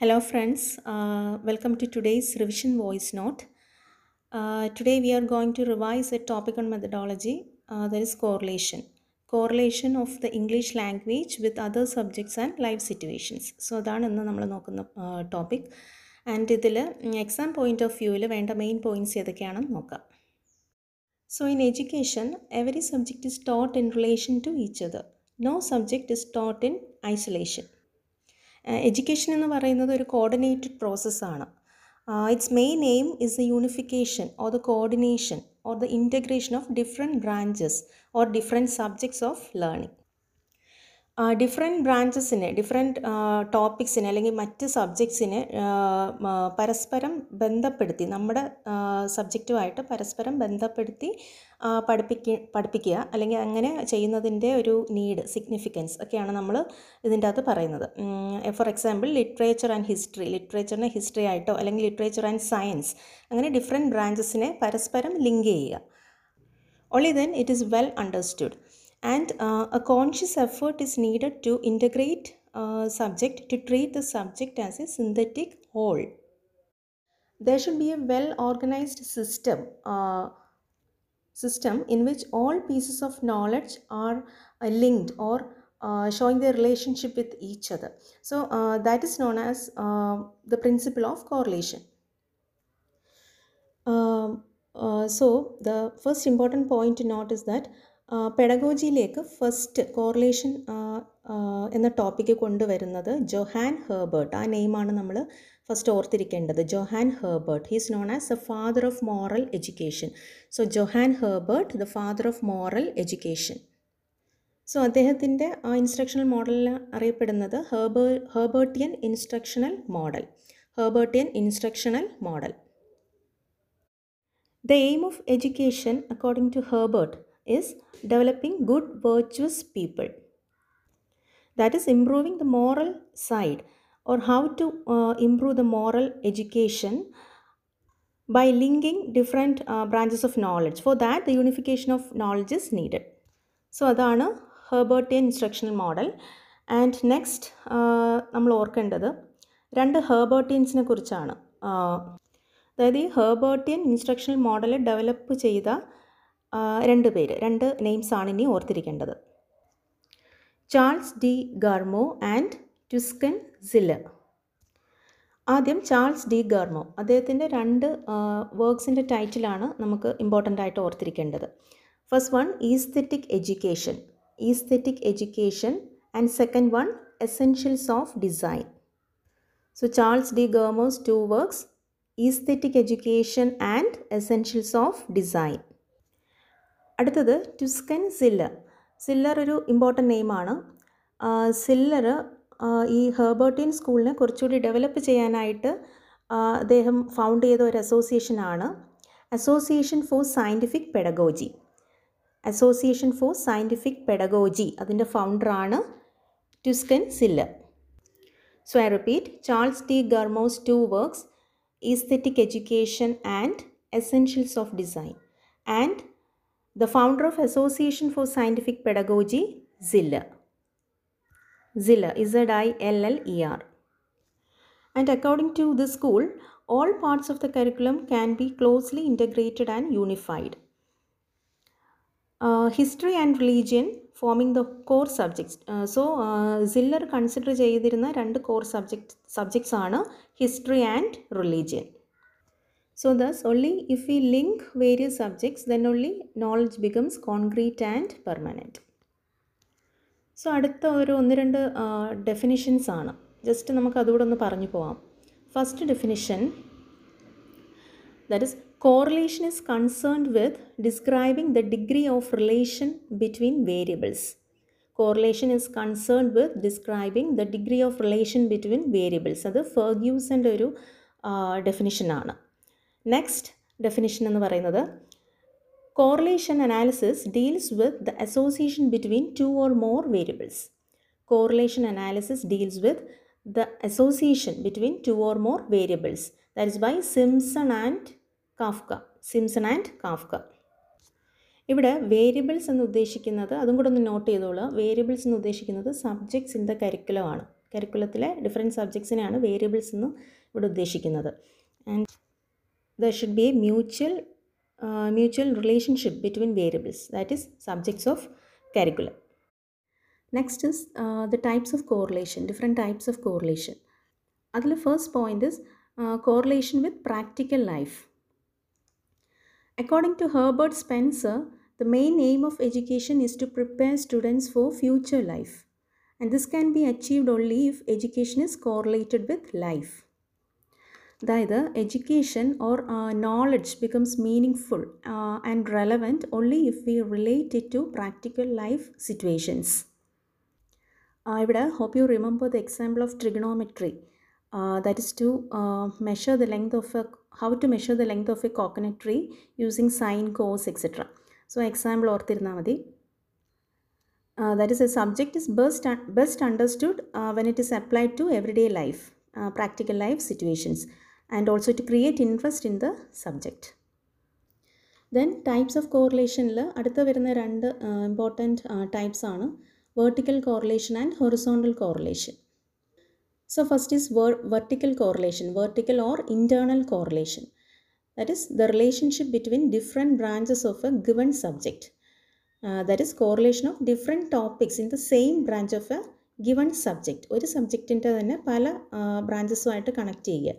Hello, friends. Uh, welcome to today's revision voice note. Uh, today, we are going to revise a topic on methodology uh, that is correlation. Correlation of the English language with other subjects and life situations. So, അതാണ് ഇന്ന് നമ്മൾ നോക്കുന്ന topic and ഇതിൽ exam point of വ്യൂവിൽ വേണ്ട main points ഏതൊക്കെയാണെന്ന് നോക്കാം So, in education, every subject is taught in relation to each other. No subject is taught in isolation. Education എന്ന് പറയുന്നത് ഒരു കോർഡിനേറ്റഡ് പ്രോസസ്സാണ് it's main aim is the unification or the coordination or the integration of different branches or different subjects of learning different ബ്രാഞ്ചസിനെ different ടോപ്പിക്സിനെ അല്ലെങ്കിൽ മറ്റ് സബ്ജക്ട്സിനെ പരസ്പരം ബന്ധപ്പെടുത്തി നമ്മുടെ സബ്ജക്റ്റുമായിട്ട് പരസ്പരം ബന്ധപ്പെടുത്തി പഠിപ്പിക്ക പഠിപ്പിക്കുക അല്ലെങ്കിൽ അങ്ങനെ ചെയ്യുന്നതിന്റെ ഒരു നീഡ് സിഗ്നിഫിക്കൻസ് ഒക്കെയാണ് നമ്മൾ ഇതിന്റെ അകത്ത് പറയുന്നത്. For example literature and history ലിറ്ററേച്ചറിനെ history ആയിട്ടോ അല്ലെങ്കിൽ ലിറ്ററേച്ചർ ആൻഡ് സയൻസ് അങ്ങനെ ഡിഫറെന്റ് ബ്രാഞ്ചസിനെ പരസ്പരം ലിങ്ക് ചെയ്യുക. Only then it is well understood and uh, a conscious effort is needed to integrate uh, subject to treat the subject as a synthetic whole. There should be a well organized system uh, system in which all pieces of knowledge are linked or showing their relationship with each other. So that is known as the principle of correlation. So the first important point to note is that പെഡഗോജിയിലേക്ക് first correlation എന്ന topic കൊണ്ടുവരുന്നത് Johann Herbart ആ നെയിമാണ് നമ്മൾ first ഓർത്തിരിക്കേണ്ടത്. Johann Herbart he's known as a father of moral education so Johann Herbart the father of moral education so അദ്ദേഹത്തിന്റെ ആ instructional മോഡലിൽ അറിയപ്പെടുന്നത് ഹേർബേ Herbartian instructional model Herbartian instructional model the aim of education according to Herbart is developing good virtuous people that is improving the moral side or how to uh, improve the moral education by linking different uh, branches of knowledge for that the unification of knowledge is needed so അതാണ് Herbartian instructional model and next നമ്മൾ ഓർക്കേണ്ടത് രണ്ട് ഹെർബർട്ടിയൻസിനെ കുറിച്ചാണ് അതായത് ഈ ഹെർബർട്ടിയൻ instructional model develop ചെയ്ത രണ്ട് പേര് രണ്ട് നെയിംസ് ആണ് ഇനി ഓർത്തിരിക്കേണ്ടത്. Charles De Garmo and Tuiskon Ziller. ആദ്യം ചാൾസ് ഡി ഗാർമോ അദ്ദേഹത്തിന്റെ രണ്ട് വർക്ക്സിന്റെ ടൈറ്റിലാണ് നമുക്ക് ഇമ്പോർട്ടന്റ് ആയിട്ട് ഓർത്തിരിക്കേണ്ടത്. First one aesthetic education aesthetic education and second one essentials of design so Charles De Garmo's two works aesthetic education and essentials of design അടുത്തത് Tuiskon Ziller Ziller ഒരു important നെയിമാണ് Ziller ഈ ഹെർബർട്ടിൻ സ്കൂളിനെ കുറച്ചുകൂടി ഡെവലപ്പ് ചെയ്യാനായിട്ട് അദ്ദേഹം found ചെയ്ത ഒരു അസോസിയേഷനാണ് association for scientific pedagogy association for scientific pedagogy അതിന്റെ ഫൗണ്ടറാണ് Tuiskon Ziller so I repeat Charles De Garmo's two works aesthetic education and essentials of design and the founder of Association for Scientific Pedagogy, Ziller. Ziller, Z-I-L-L-E-R. And according to the school, all parts of the curriculum can be closely integrated and unified. Uh, history and religion core subjects. Uh, so, uh, Ziller consider ചെയ്തിരുന്ന രണ്ട് core subject, subjects ആണ് history and religion. So thus only if we link various subjects then only knowledge becomes concrete and permanent. So അടുത്ത ഒരു ഒന്ന് രണ്ട് definitions ആണ്. Just നമുക്ക് അതുകൂടെ ഒന്ന് പറഞ്ഞു പോവാം. First definition that is correlation is concerned with describing the degree of relation between variables correlation is concerned with describing the degree of relation between variables അത് ഫെർഗ്യൂസിന്റെ ഒരു ഡെഫിനിഷനാണ് നെക്സ്റ്റ് ഡെഫിനിഷൻ എന്ന് പറയുന്നത് correlation analysis deals with the association between two or more variables correlation analysis deals with the association between two or more variables that is by Simpson and Kafka Simpson and Kafka ഇവിടെ variables എന്ന് ഉദ്ദേശിക്കുന്നത് അതും കൂടെ ഒന്ന് not ചെയ്തോളൂ. Variables എന്ന് ഉദ്ദേശിക്കുന്നത് subjects in the curriculum ആണ്. കരിക്കുലത്തിലെ ഡിഫറെന്റ് സബ്ജക്ട്സിനെയാണ് വേരിയബിൾസ് എന്ന് ഇവിടെ ഉദ്ദേശിക്കുന്നത്. And there should be a mutual mutual relationship between variables that is subjects of curriculum next is the types of correlation different types of correlation അതിൽ first point is correlation with practical life According to Herbert Spencer, the main aim of education is to prepare students for future life. And this can be achieved only if education is correlated with life. അതായത് education or knowledge becomes meaningful and relevant only if we relate it to practical life situations ഇവിടെ hope you remember the example of trigonometry that is to measure the length of a how to measure the length of a coconut tree using sine, cos, etc. So, example ഓർത്തിരുന്നാൽ മതി that is a subject is best, best understood uh, when it is applied to everyday life, uh, practical life situations And also to create interest in the subject. Then types of കോറിലേഷനിൽ അടുത്ത വരുന്ന രണ്ട് important types ആണ് vertical correlation and horizontal correlation first is ver- vertical correlation, vertical or internal correlation. That is the relationship between different branches of a given subject. Uh, that is correlation of different topics in the same branch of a given subject. ഒരു സബ്ജക്റ്റിന്റെ തന്നെ പല ബ്രാഞ്ചസുമായിട്ട് connect ചെയ്യുക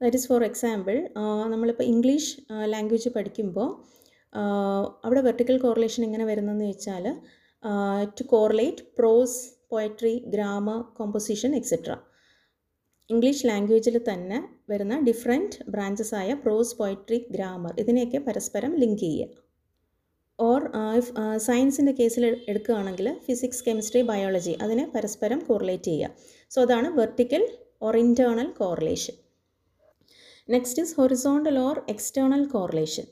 that is for example നമ്മളിപ്പോൾ English language പഠിക്കുമ്പോൾ അവിടെ vertical correlation എങ്ങനെ വരുന്നതെന്ന് വെച്ചാൽ to correlate prose poetry grammar composition etcetera English ലാംഗ്വേജിൽ തന്നെ വരുന്ന ഡിഫറെന്റ് ബ്രാഞ്ചസ് ആയ പ്രോസ് പോയട്രി ഗ്രാമർ ഇതിനെയൊക്കെ പരസ്പരം ലിങ്ക് ചെയ്യുക. ഓർ ഇഫ് സയൻസിന്റെ കേസിൽ എടുക്കുകയാണെങ്കിൽ ഫിസിക്സ് കെമിസ്ട്രി ബയോളജി അതിനെ പരസ്പരം കോറിലേറ്റ് ചെയ്യുക. സോ അതാണ് vertical or internal correlation next is horizontal or external correlation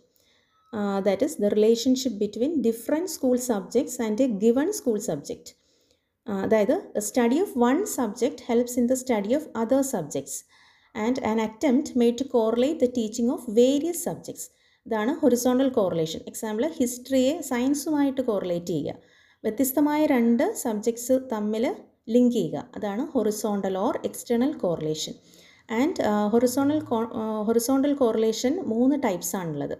that is the relationship between different school subjects and a given school subject അതായത് study of one subject helps in the study of other subjects and an attempt made to correlate the teaching of various subjects ഇതാണ് horizontal correlation example ഹിസ്റ്ററിയെ സയൻസുമായിട്ട് correlate ചെയ്യുക. വ്യത്യസ്തമായ രണ്ട് subjects തമ്മിൽ link ചെയ്യുക. അതാണ് horizontal or external correlation and horizontal horizontal correlation മൂന്ന് ടൈപ്സ് ആണുള്ളത്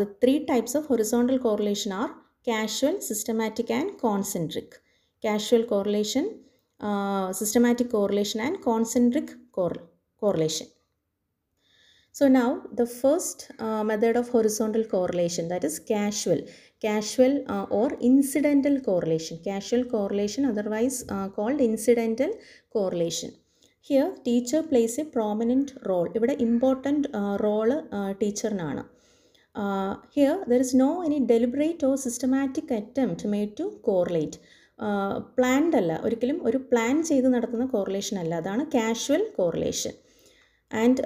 the three types of horizontal correlation are casual systematic and concentric casual correlation, uh, systematic correlation and concentric cor- correlation. So now the first uh, method of horizontal correlation that is casual, casual uh, or incidental correlation, casual correlation otherwise called incidental correlation. Here teacher places a prominent role ഇവിടെ important role ടീച്ചറിനാണ് here there is no any deliberate or systematic attempt made to correlate. Planned അല്ല. ഒരിക്കലും ഒരു plan ചെയ്ത് നടത്തുന്ന correlation അല്ല. അതാണ് casual correlation and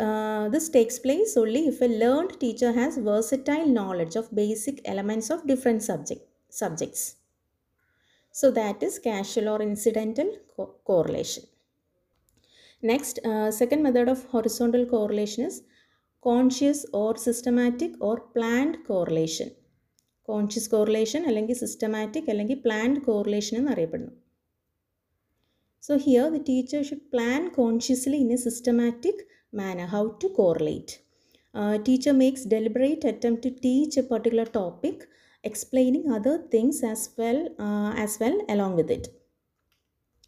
this takes place only if a learned teacher has versatile knowledge of basic elements of different subject subjects so that is casual or incidental correlation next second method of horizontal correlation is conscious or systematic or planned correlation conscious correlation അല്ലെങ്കിൽ systematic അല്ലെങ്കിൽ planned correlation എന്നറിയപ്പെടുന്നു so here the teacher should plan consciously in a systematic manner how to correlate teacher makes deliberate attempt to teach a particular topic explaining other things as well as well along with it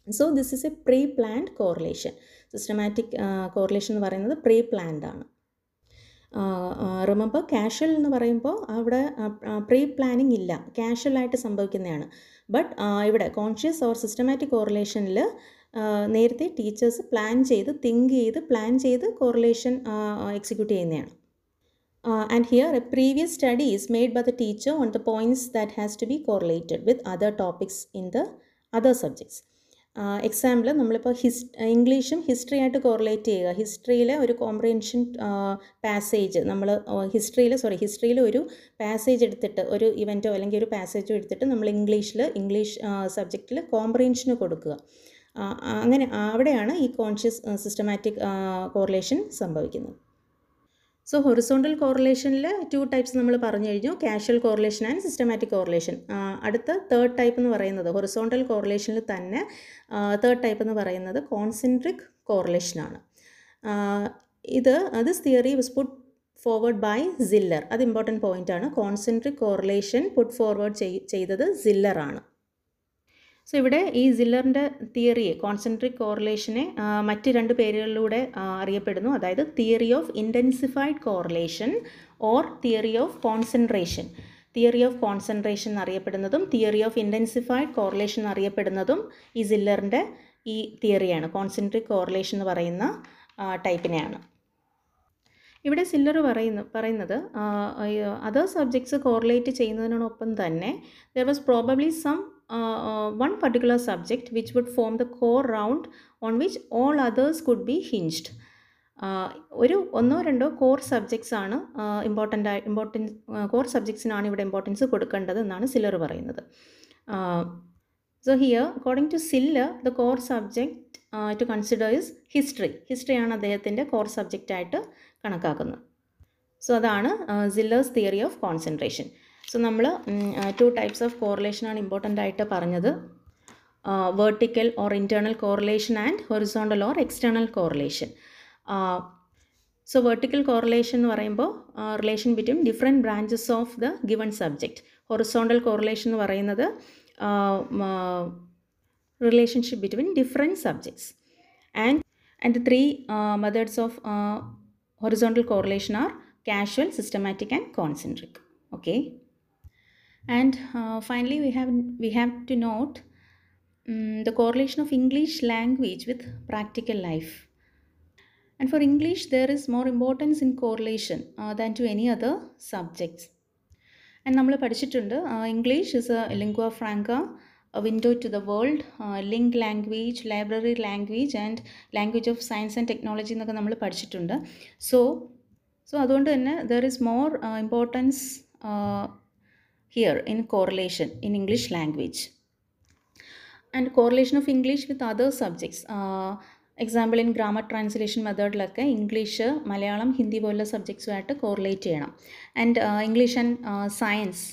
so this is a pre planned correlation systematic correlation എന്ന് പറയുന്നത് pre planned ആണ് remember casual എന്ന് പറയുമ്പോൾ അവിടെ pre planning ഇല്ല. കാഷ്വലായിട്ട് സംഭവിക്കുന്നതാണ്. But ഇവിടെ conscious or systematic കോറിലേഷനിൽ നേരത്തെ ടീച്ചേഴ്സ് പ്ലാൻ ചെയ്ത് തിങ്ക് ചെയ്ത് പ്ലാൻ ചെയ്ത് കോറിലേഷൻ എക്സിക്യൂട്ട് ചെയ്യുന്നതാണ്. And here a previous study is made by the teacher on the points that has to be correlated with other topics in the other subjects example നമ്മളിപ്പോൾ his ഇംഗ്ലീഷും history ആയിട്ട് correlate ചെയ്യുക. ഹിസ്റ്ററിയിലെ ഒരു comprehension passage നമ്മൾ ഹിസ്റ്ററിയിൽ sorry ഹിസ്റ്ററിയിൽ ഒരു passage എടുത്തിട്ട് ഒരു ഇവന്റോ അല്ലെങ്കിൽ ഒരു പാസേജോ എടുത്തിട്ട് നമ്മൾ ഇംഗ്ലീഷിൽ ഇംഗ്ലീഷ് സബ്ജക്റ്റിൽ കോംപ്രിഹെൻഷന് കൊടുക്കുക. അങ്ങനെ അവിടെയാണ് ഈ കോൺഷ്യസ് സിസ്റ്റമാറ്റിക് കോറിലേഷൻ സംഭവിക്കുന്നത്. സോ ഹൊറിസോണ്ടൽ കോറിലേഷനിൽ ടു ടൈപ്സ് നമ്മൾ പറഞ്ഞു കഴിഞ്ഞു casual correlation and systematic correlation അടുത്ത തേർഡ് ടൈപ്പ് എന്ന് പറയുന്നത് ഹൊറിസോണ്ടൽ കോറിലേഷനിൽ തന്നെ തേർഡ് ടൈപ്പ് എന്ന് പറയുന്നത് കോൺസെൻട്രിക് കോറിലേഷനാണ് ഇത് this theory was put forward by Ziller അത് ഇമ്പോർട്ടന്റ് പോയിന്റ് ആണ്. കോൺസെൻട്രിക് കോറിലേഷൻ പുട്ട് ഫോർവേഡ് ചെയ്തത് സില്ലറാണ് സോ ഇവിടെ ഈ സില്ലറിന്റെ തിയറിയെ കോൺസെൻട്രിക് കോറിലേഷനെ മറ്റ് രണ്ട് പേരുകളിലൂടെ അറിയപ്പെടുന്നു. അതായത് theory of intensified correlation or theory of concentration theory of concentration എന്നറിയപ്പെടുന്നതും theory of intensified correlation എന്നറിയപ്പെടുന്നതും ഈ സില്ലറിന്റെ ഈ തിയറിയാണ് കോൺസെൻട്രിക് കോറിലേഷൻ എന്ന് പറയുന്ന ടൈപ്പിനെയാണ് ഇവിടെ സില്ലർ പറയുന്നു പറയുന്നത് അതർ സബ്ജക്ട്സ് കോറിലേറ്റ് ചെയ്യുന്നതിനോടൊപ്പം തന്നെ there was probably someone particular subject which would form the core round on which all others could be hinged. ഒരു ഒന്നോ രണ്ടോ കോർ സബ്ജക്ട്സ് ആണ് ഇമ്പോർട്ടന്റ് ആയി ഇമ്പോർട്ടൻസ് കോർ സബ്ജക്ട്സിനാണ് ഇവിടെ ഇമ്പോർട്ടൻസ് കൊടുക്കേണ്ടത് എന്നാണ് സില്ലർ പറയുന്നത്. So here according to Ziller the core subject to consider is history ഹിസ്റ്ററിയാണ് അദ്ദേഹത്തിന്റെ കോർ സബ്ജക്റ്റായിട്ട് കണക്കാക്കുന്നത്. സോ അതാണ് Ziller's theory of concentration so നമ്മൾ ടു ടൈപ്സ് ഓഫ് കോറിലേഷനാണ് ഇമ്പോർട്ടന്റ് ആയിട്ട് പറഞ്ഞത്. Vertical or internal correlation and horizontal or external correlation so vertical correlation എന്ന് പറയുമ്പോൾ relation between different branches of the given subject horizontal correlation എന്ന് പറയുന്നത് relationship between different subjects. And and three three of methods correlation are casual systematic and concentric systematic and uh, finally we have we have to note um, the correlation of english language with practical life and for english there is more importance in correlation than to any other subjects and നമ്മൾ പഠിച്ചിട്ടുണ്ട് English is a lingua franca to the world uh, link language library language and language of science and technology എന്നൊക്കെ നമ്മൾ പഠിച്ചിട്ടുണ്ട് so so അതുകൊണ്ട് തന്നെ there is more importance here in correlation in English language and correlation of English with other subjects example in grammar translation മെത്തേഡിലൊക്കെ English Malayalam Hindi പോലുള്ള സബ്ജക്ട്സുമായിട്ട് correlate ചെയ്യണം. And English and science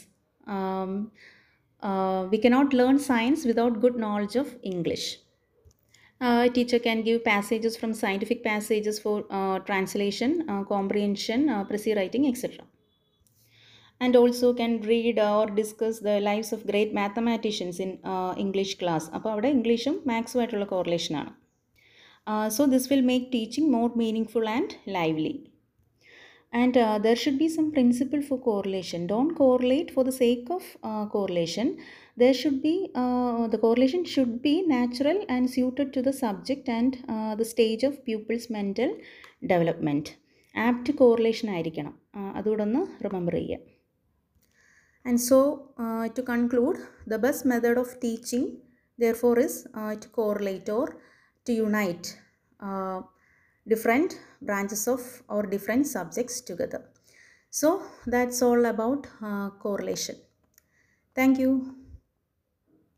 uh, we cannot learn science without good knowledge of English. Uh, a teacher can give passages from scientific passages for uh, translation, uh, uh, also can read or discuss the lives of great mathematicians in uh, English class. അപ്പോൾ അവിടെ ഇംഗ്ലീഷും മാത്സുമായിട്ടുള്ള കോറിലേഷനാണ് so this will make teaching more meaning and lively uh, be some principle for correlation don't correlate for the sake of uh, correlation there should be uh, the correlation should be natural and suited to the subject and uh, the stage of pupil's mental development apt correlation ആയിരിക്കണം അതുകൂടെ ഒന്ന് remember ചെയ്യുക And so uh, to conclude, the best method of teaching therefore is uh, to correlate or to unite uh, different branches of or different subjects together. So that's all about uh, correlation. Thank you.